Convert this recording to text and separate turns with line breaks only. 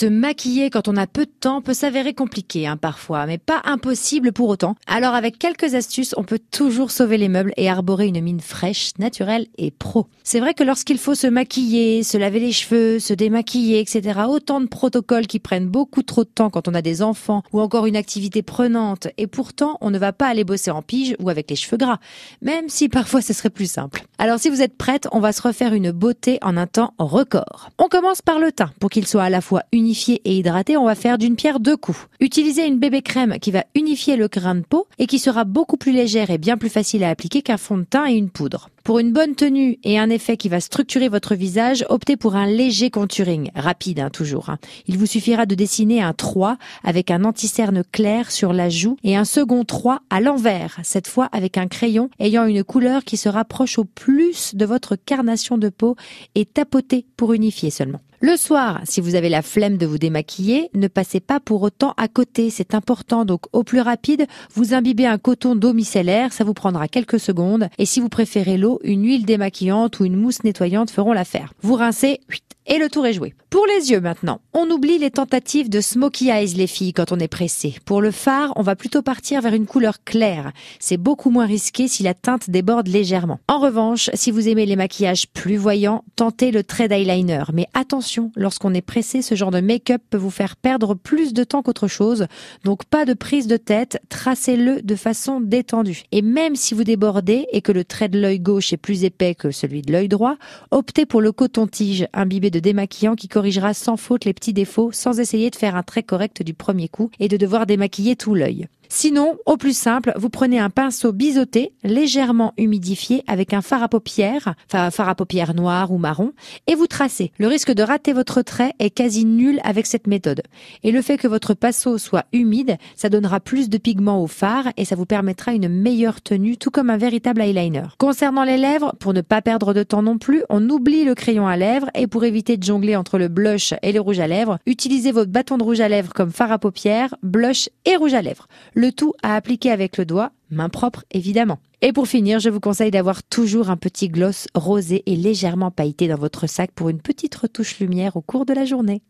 Se maquiller quand on a peu de temps peut s'avérer compliqué hein, parfois, mais pas impossible pour autant. Alors avec quelques astuces, on peut toujours sauver les meubles et arborer une mine fraîche, naturelle et pro. C'est vrai que lorsqu'il faut se maquiller, se laver les cheveux, se démaquiller, etc., autant de protocoles qui prennent beaucoup trop de temps quand on a des enfants ou encore une activité prenante, et pourtant on ne va pas aller bosser en pige ou avec les cheveux gras, même si parfois ce serait plus simple. Alors si vous êtes prête, on va se refaire une beauté en un temps record. On commence par le teint pour qu'il soit à la fois et hydraté, on va faire d'une pierre deux coups. Utilisez une bébé crème qui va unifier le grain de peau et qui sera beaucoup plus légère et bien plus facile à appliquer qu'un fond de teint et une poudre. Pour une bonne tenue et un effet qui va structurer votre visage, optez pour un léger contouring, rapide hein, toujours. Hein. Il vous suffira de dessiner un 3 avec un anti-cerne clair sur la joue et un second 3 à l'envers, cette fois avec un crayon ayant une couleur qui se rapproche au plus de votre carnation de peau et tapoter pour unifier seulement. Le soir, si vous avez la flemme de vous démaquiller, ne passez pas pour autant à côté, c'est important. Donc au plus rapide, vous imbibez un coton d'eau micellaire, ça vous prendra quelques secondes. Et si vous préférez l'eau, une huile démaquillante ou une mousse nettoyante feront l'affaire. Vous rincez, et le tour est joué. Pour les yeux maintenant, on oublie les tentatives de smoky eyes les filles quand on est pressé. Pour le fard, on va plutôt partir vers une couleur claire. C'est beaucoup moins risqué si la teinte déborde légèrement. En revanche, si vous aimez les maquillages plus voyants, tentez le trait d'eyeliner. Mais attention, lorsqu'on est pressé, ce genre de make-up peut vous faire perdre plus de temps qu'autre chose. Donc pas de prise de tête, tracez-le de façon détendue. Et même si vous débordez et que le trait de l'œil gauche est plus épais que celui de l'œil droit, optez pour le coton-tige imbibé de démaquillant qui corrigera sans faute les petits défauts sans essayer de faire un trait correct du premier coup et de devoir démaquiller tout l'œil. Sinon, au plus simple, vous prenez un pinceau biseauté, légèrement humidifié avec un fard à paupières, enfin fard à paupières noir ou marron, et vous tracez. Le risque de rater votre trait est quasi nul avec cette méthode. Et le fait que votre pinceau soit humide, ça donnera plus de pigment au fard et ça vous permettra une meilleure tenue, tout comme un véritable eyeliner. Concernant les lèvres, pour ne pas perdre de temps non plus, on oublie le crayon à lèvres et pour éviter de jongler entre le blush et le rouge à lèvres, utilisez votre bâton de rouge à lèvres comme fard à paupières, blush et rouge à lèvres. Le tout à appliquer avec le doigt, main propre évidemment. Et pour finir, je vous conseille d'avoir toujours un petit gloss rosé et légèrement pailleté dans votre sac pour une petite retouche lumière au cours de la journée.